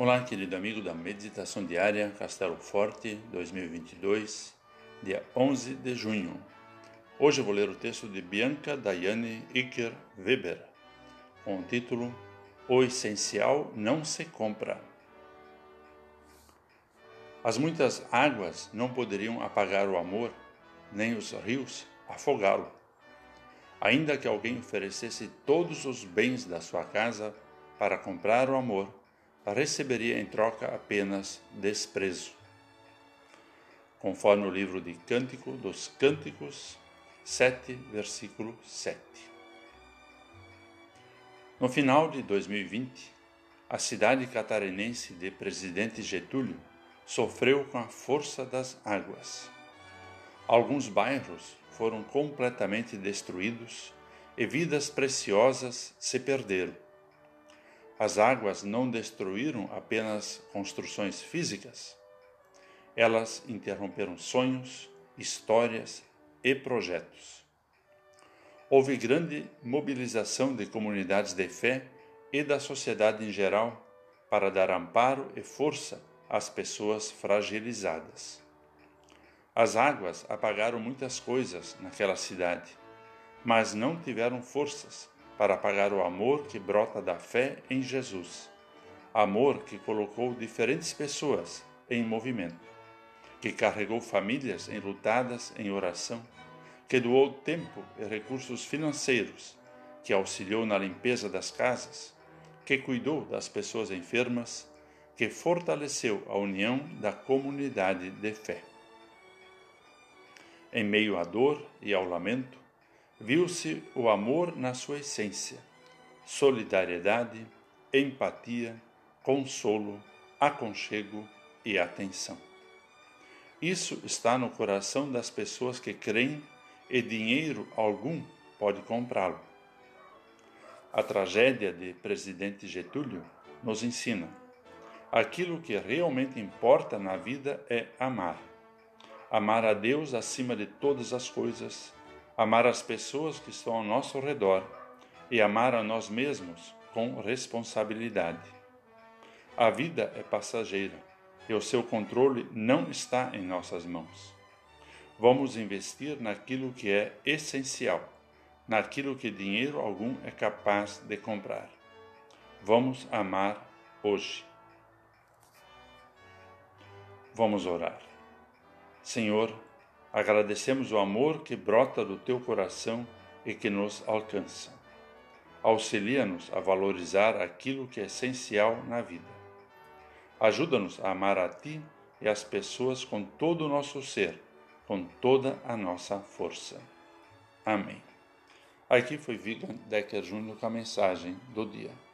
Olá, querido amigo da Meditação Diária Castelo Forte 2022, dia 11 de junho. Hoje eu vou ler o texto de Bianca Daiane Iker Weber, com o título O Essencial Não Se Compra. As muitas águas não poderiam apagar o amor, nem os rios afogá-lo. Ainda que alguém oferecesse todos os bens da sua casa para comprar o amor, receberia em troca apenas desprezo. Conforme o livro de Cântico dos Cânticos, 7, versículo 7. No final de 2020, a cidade catarinense de Presidente Getúlio sofreu com a força das águas. Alguns bairros foram completamente destruídos e vidas preciosas se perderam as águas não destruíram apenas construções físicas, elas interromperam sonhos, histórias e projetos. Houve grande mobilização de comunidades de fé e da sociedade em geral para dar amparo e força às pessoas fragilizadas. As águas apagaram muitas coisas naquela cidade, mas não tiveram forças para apagar o amor que brota da fé em Jesus. Amor que colocou diferentes pessoas em movimento, que carregou famílias enlutadas em oração, que doou tempo e recursos financeiros, que auxiliou na limpeza das casas, que cuidou das pessoas enfermas, que fortaleceu a união da comunidade de fé. Em meio à dor e ao lamento, viu-se o amor na sua essência, solidariedade, empatia, consolo, aconchego e atenção. Isso está no coração das pessoas que creem e dinheiro algum pode comprá-lo. A tragédia de Presidente Getúlio nos ensina: aquilo que realmente importa na vida é amar. Amar a Deus acima de todas as coisas amar as pessoas que estão ao nosso redor e amar a nós mesmos com responsabilidade. A vida é passageira e o seu controle não está em nossas mãos. Vamos investir naquilo que é essencial, naquilo que dinheiro algum é capaz de comprar. Vamos amar hoje. Vamos orar. Senhor, Agradecemos o amor que brota do teu coração e que nos alcança. Auxilia-nos a valorizar aquilo que é essencial na vida. Ajuda-nos a amar a ti e as pessoas com todo o nosso ser, com toda a nossa força. Amém. Aqui foi Vigan Decker Júnior com a mensagem do dia.